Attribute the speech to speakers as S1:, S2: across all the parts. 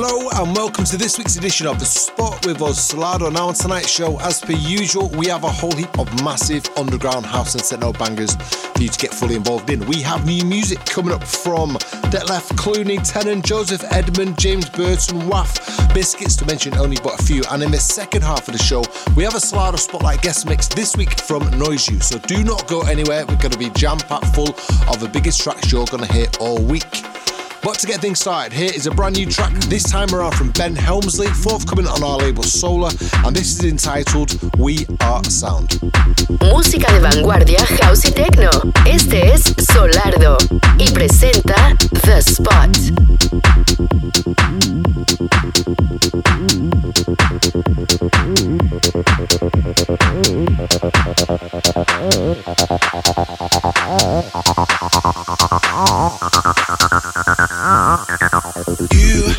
S1: Hello and welcome to this week's edition of The Spot with us, Solardo. Now on tonight's show, as per usual, we have a whole heap of massive underground house and techno bangers for you to get fully involved in. We have new music coming up from Detlef, Clooney, Tennant, Joseph Edmund, James Burton, Waff, Biscuits to mention only but a few. And in the second half of the show, we have a Solardo Spotlight guest mix this week from Noizu. So do not go anywhere. We're going to be jam-packed full of the biggest tracks you're going to hear all week. But to get things started, here is a brand new track, this time around from Ben Hemsley, forthcoming on our label Sola, and this is entitled We Are Sound.
S2: Música de vanguardia, house y techno. Este es Solardo y presenta The Spot. You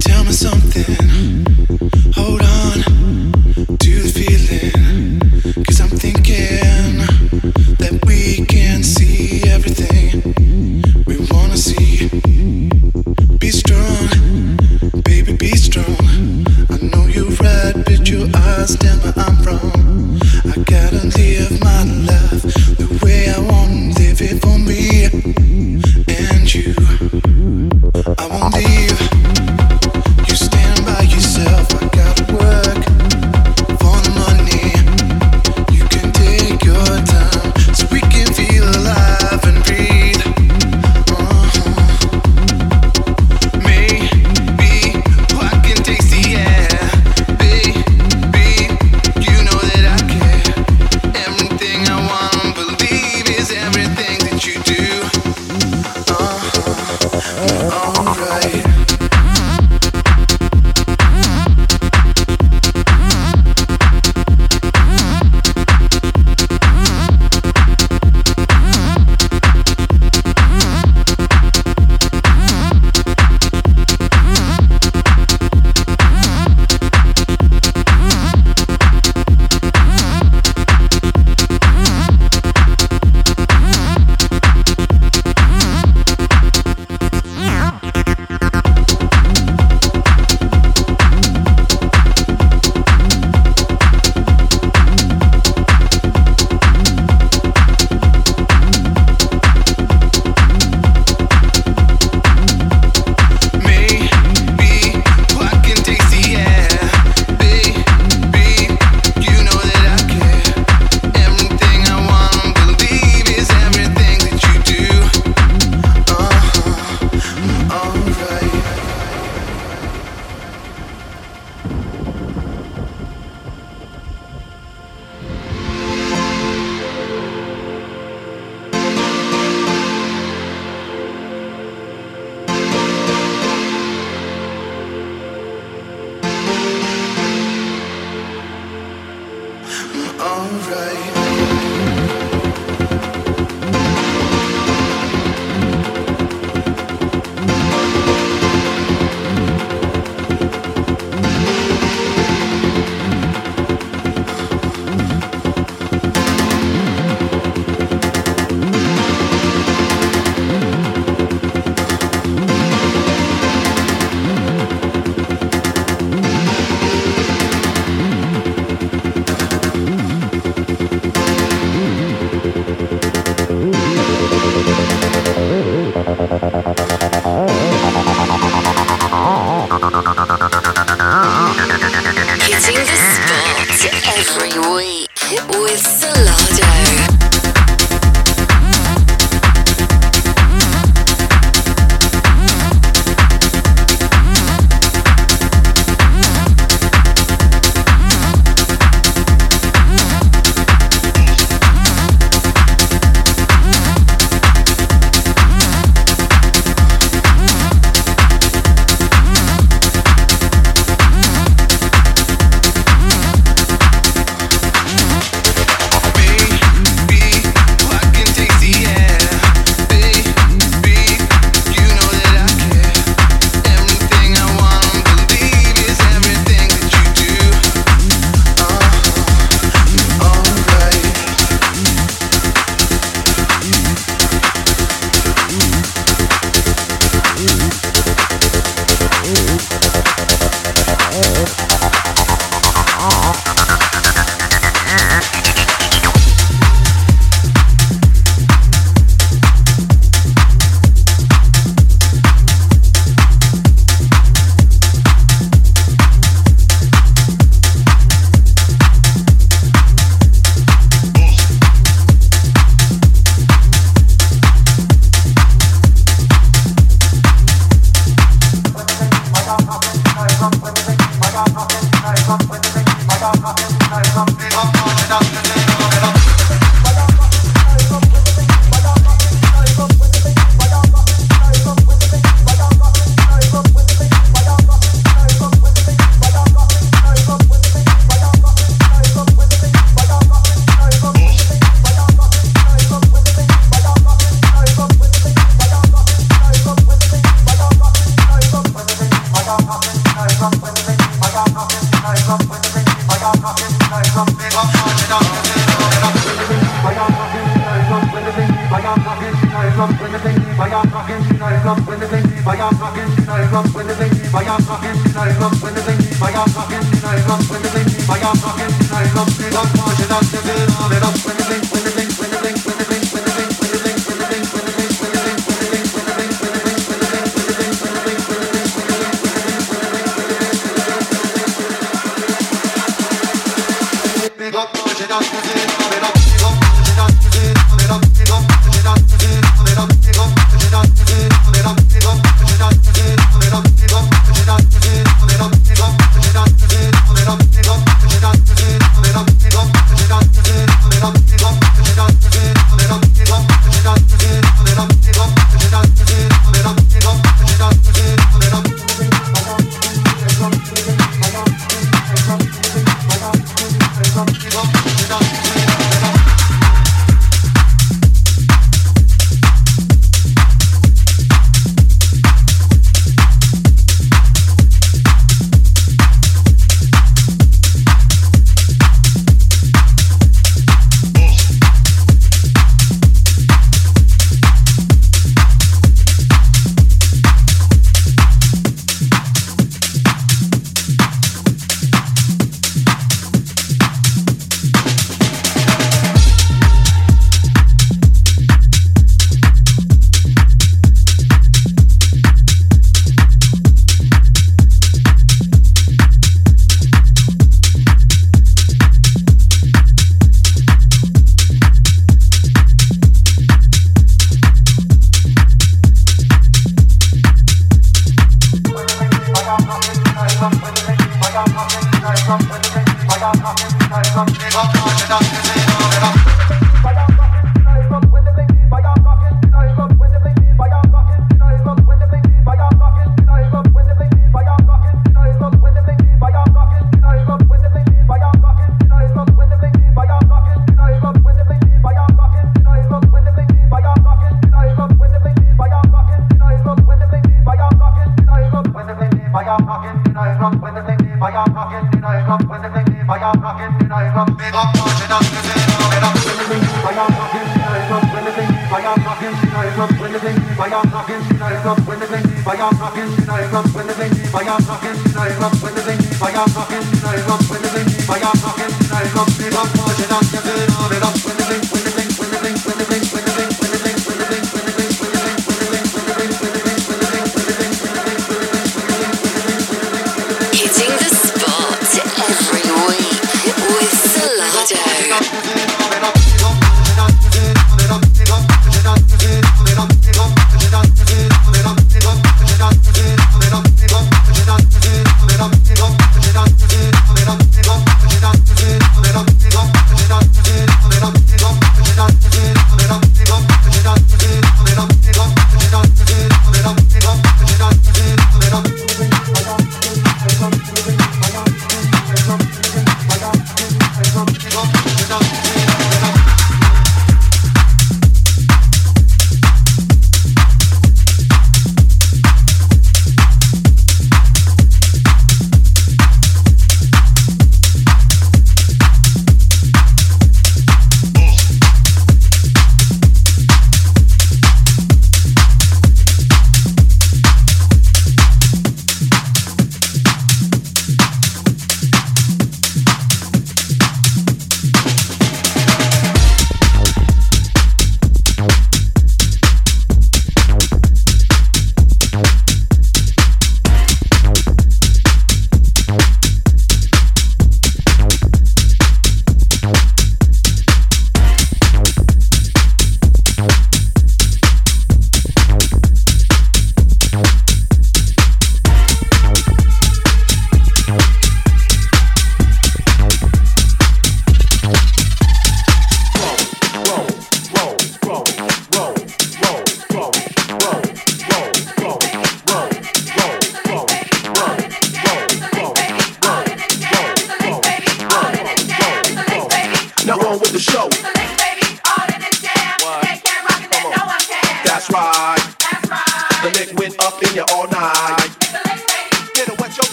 S3: tell me something. Hold on to the feeling. Cause I'm thinking that we can see everything we wanna see. Be strong, baby, be strong. I know you're right, but your eyes tell me I'm wrong.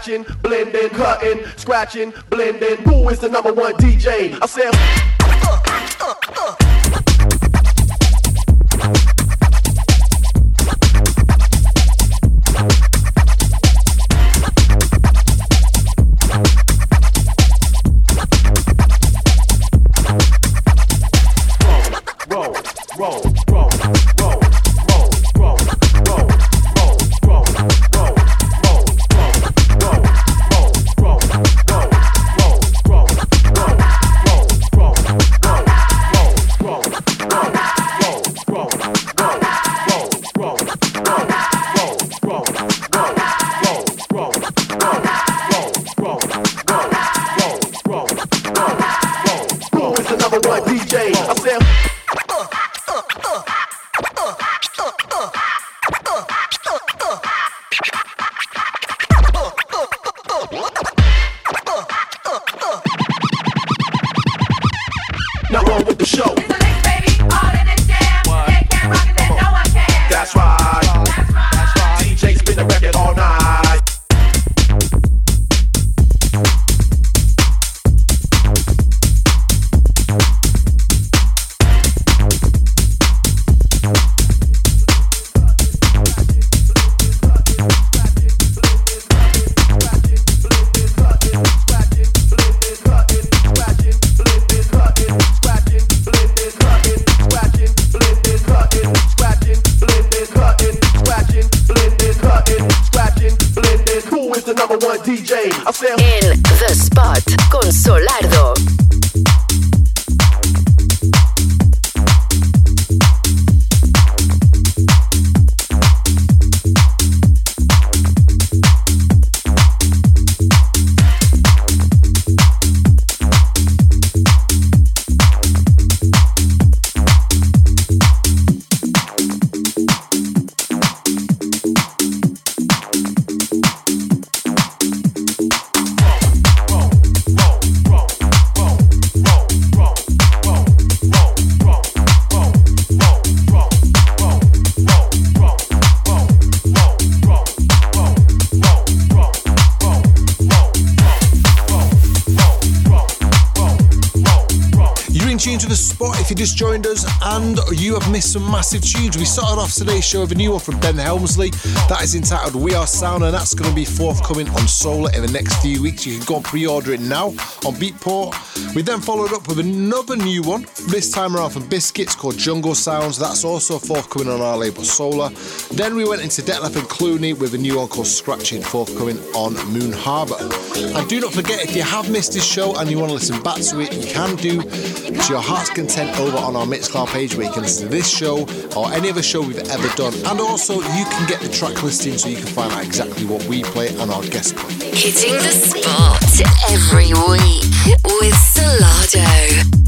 S4: Scratching, blending, cutting, scratching, blending. Who is the number one DJ? I said.
S1: Some massive tunes. We started off today's show with a new one from Ben Hemsley that is entitled We Are Sound, and that's going to be forthcoming on Sola in the next few weeks. You can go and pre order it now on Beatport. We then followed up with another new one, this time around from Biscuits called Jungle Sounds. That's also forthcoming on our label Sola. Then we went into Detlef and Clooney with a new one called Scratching, forthcoming on Moon Harbour. And do not forget, if you have missed this show and you want to listen back to it, you can do to your heart's content over on our Mixcloud page where you can listen to this show or any other show we've ever done. And also, you can get the track listing so you can find out exactly what we play and our guest play.
S5: Hitting the spot every week with Solardo.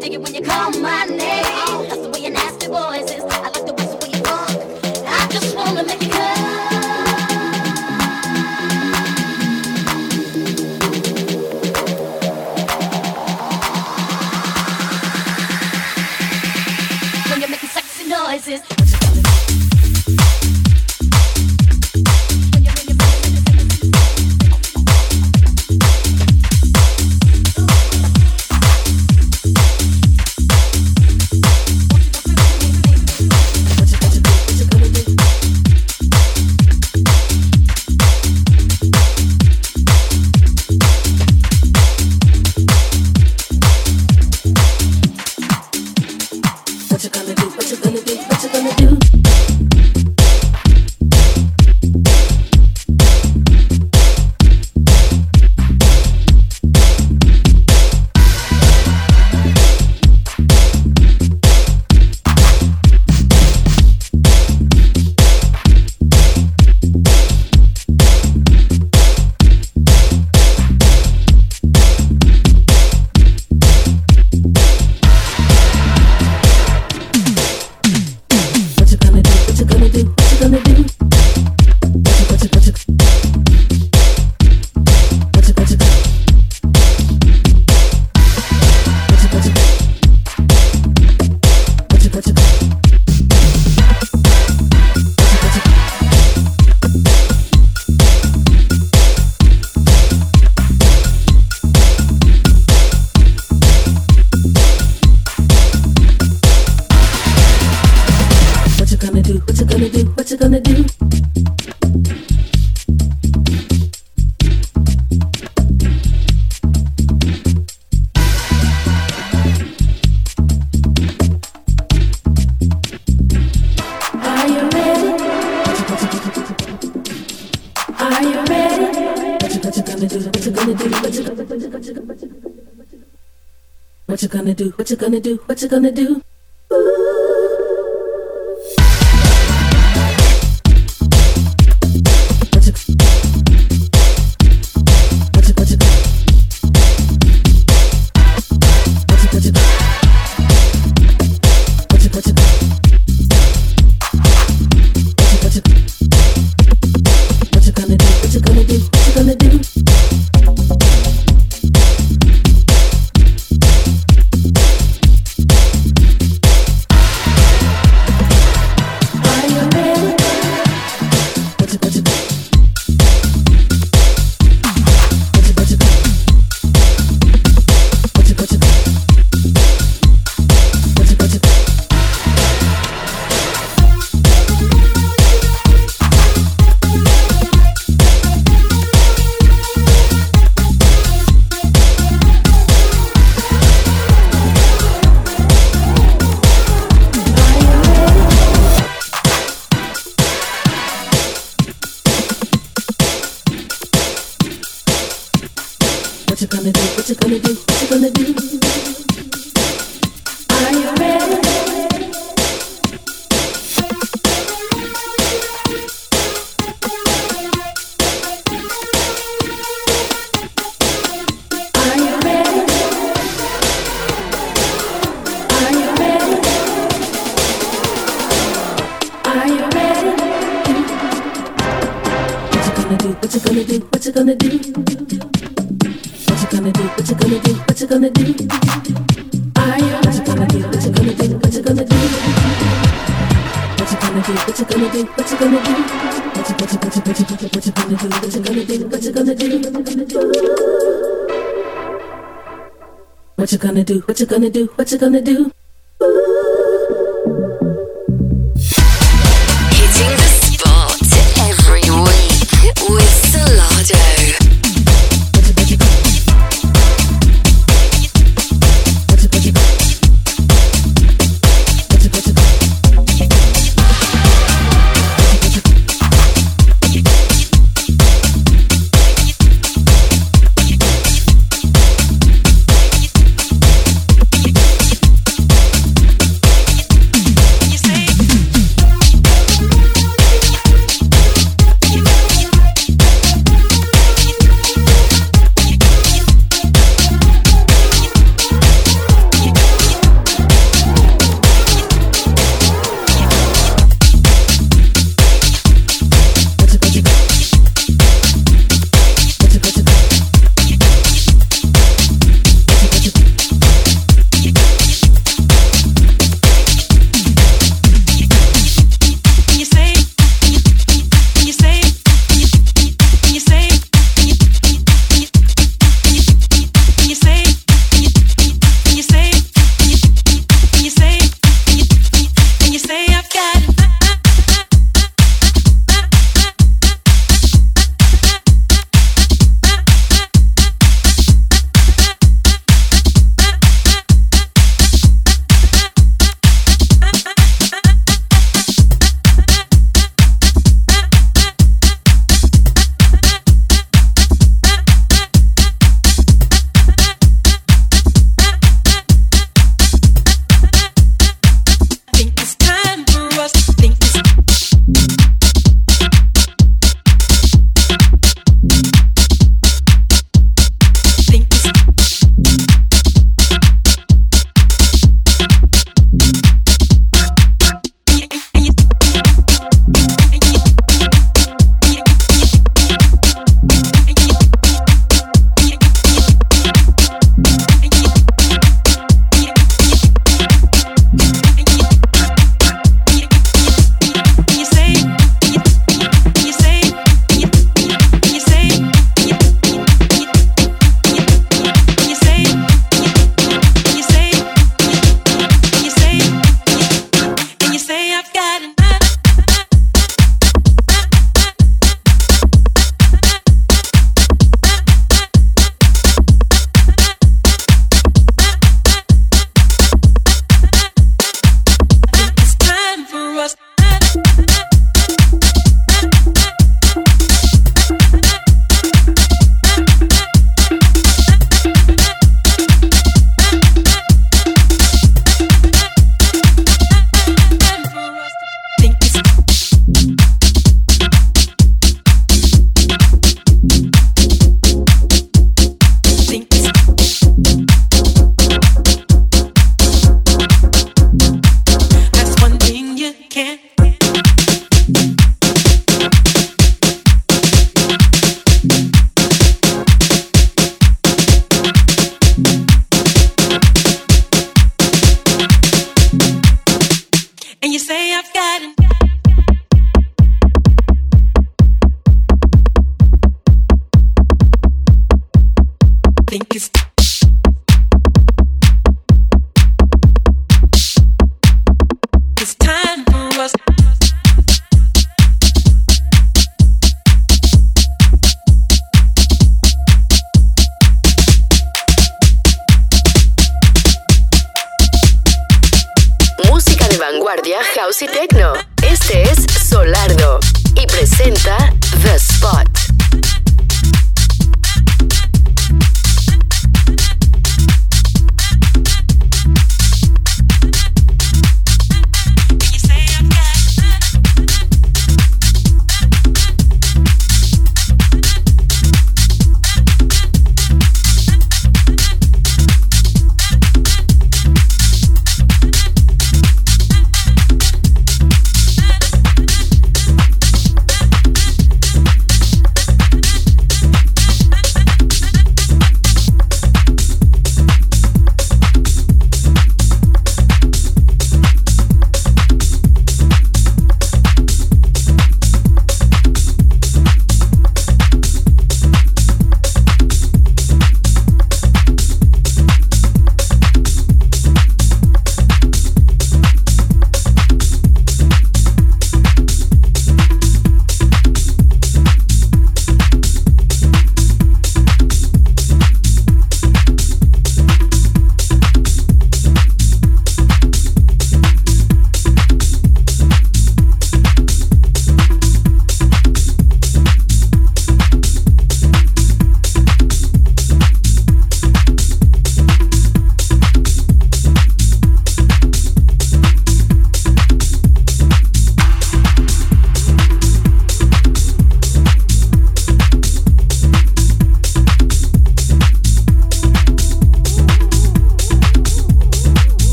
S6: dig it when you call my name.
S7: gonna do? What you gonna do? What you gonna do? What you gonna do? What you gonna do? gonna do? What you gonna do? What you gonna do? What you gonna do? What you gonna do? Are you? What you gonna do? What you gonna do? What you gonna do? What you gonna do? What you gonna do? What you gonna do? What you what you what you what you what what you gonna do? What you gonna do? What you gonna do? What you gonna do? What you gonna do? What you gonna do?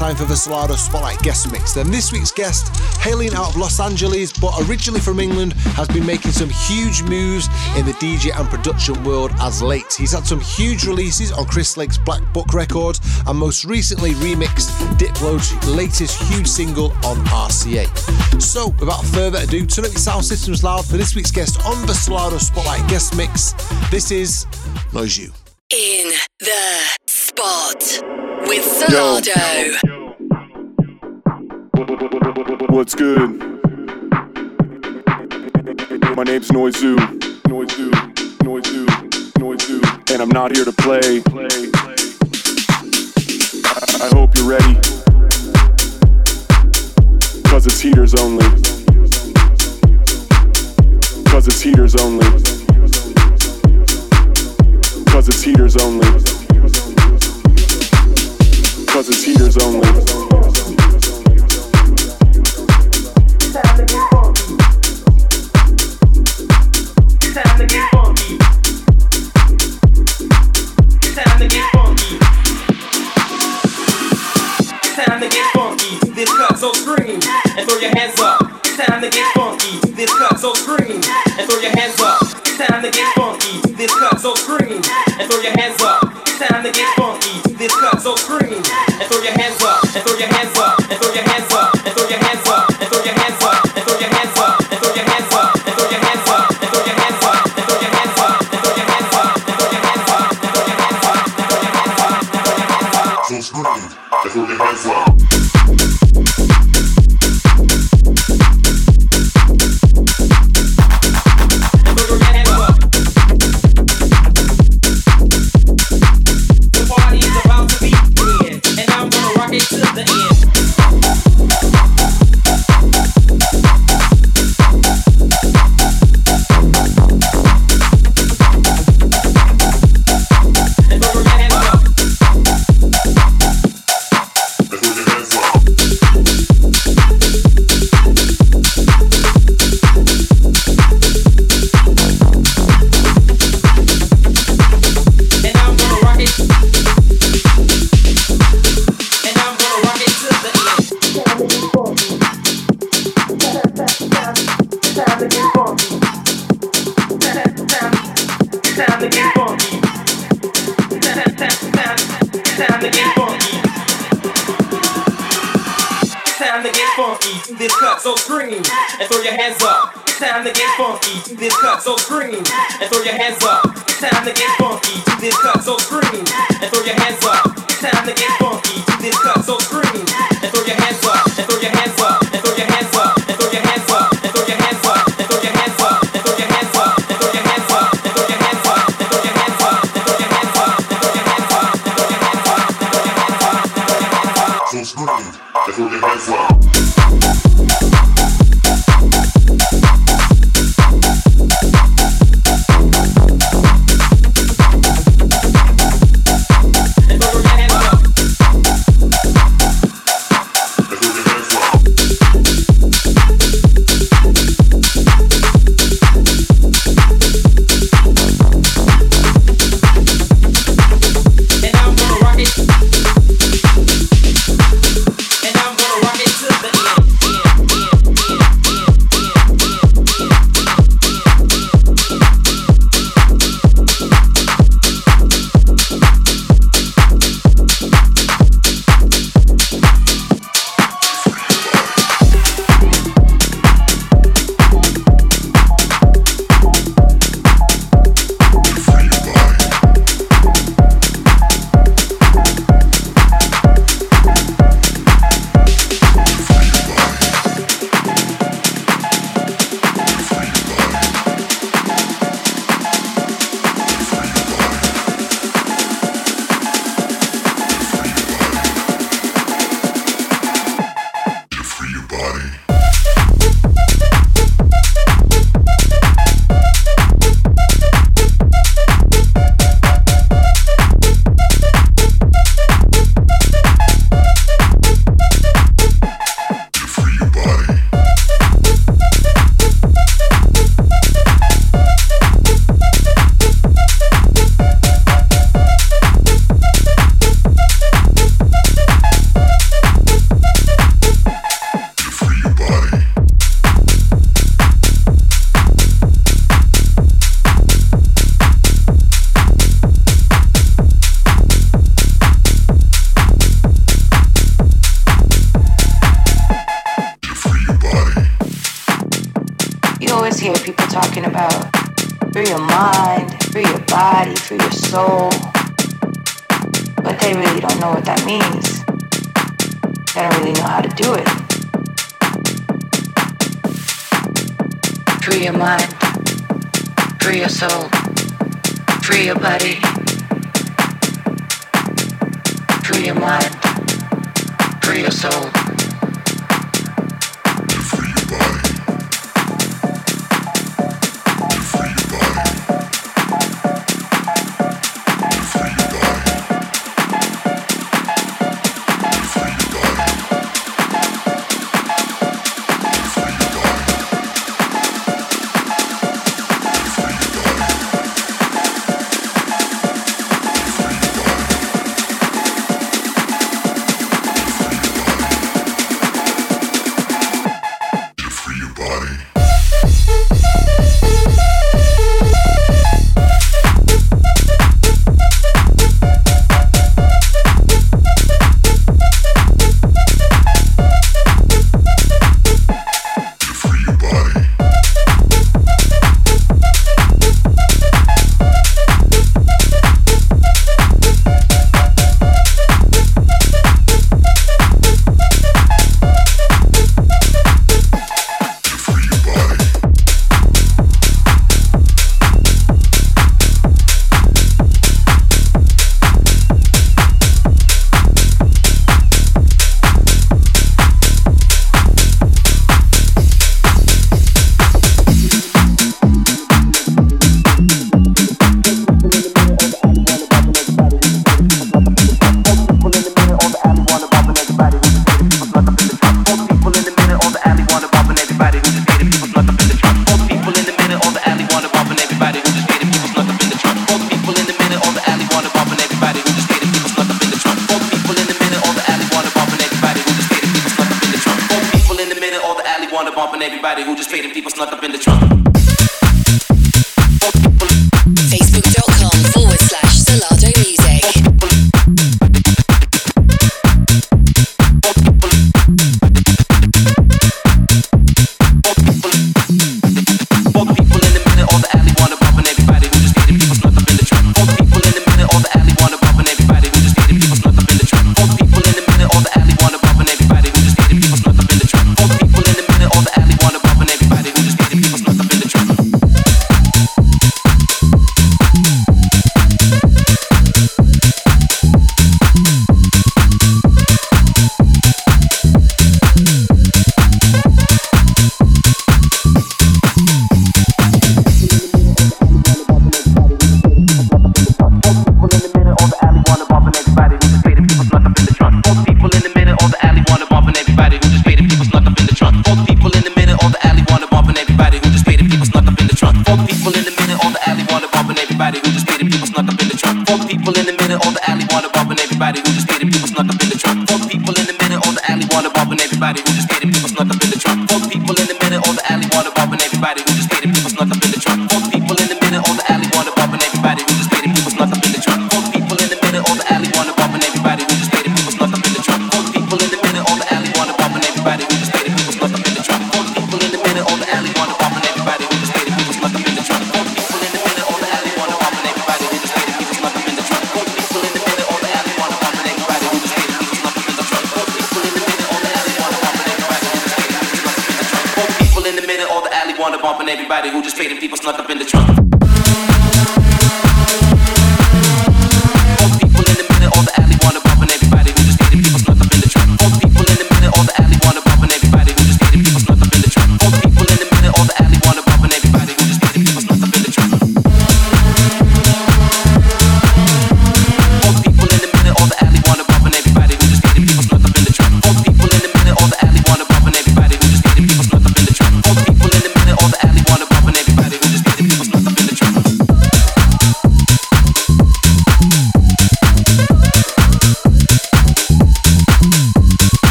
S1: time for the Solardo Spotlight guest mix. Then this week's guest, hailing out of Los Angeles but originally from England, has been making some huge moves in the DJ and production world as late. He's had some huge releases on Chris Lake's Black Book Records and most recently remixed Diplo's latest huge single on RCA. So, without further ado, turn up your sound systems loud for this week's guest on the Solardo Spotlight guest mix. This is Noizu.
S5: In the spot with Solardo. Yo.
S8: What's good? My name's Noizu. Noizu. Noizu. Noizu. And I'm not here to play. I, I hope you're ready. Cause it's heaters only. Cause it's heaters only. Cause it's heaters only because it's heaters only.
S9: hands up and throw your hands up time to get funky. Do this cut so scream and throw your hands up and throw your hands up and throw your hands up and throw your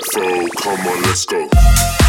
S10: LFO. Come on, let's go.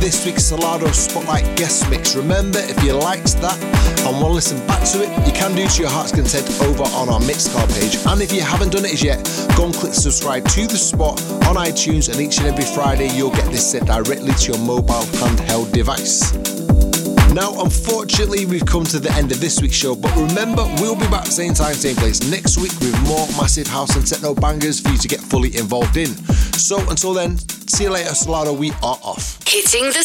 S1: This week's Solardo Spotlight guest mix. Remember, if you liked that and want to listen back to it, you can do to your heart's content over on our Mixcloud page. And if you haven't done it as yet, go and click subscribe to the spot on iTunes, and each and every Friday you'll get this sent directly to your mobile handheld device. Now, unfortunately, we've come to the end of this week's show, but remember, we'll be back same time, same place next week with more massive house and techno bangers for you to get fully involved in. So, until then, see you later, Solardo. We are off.
S5: Hitting the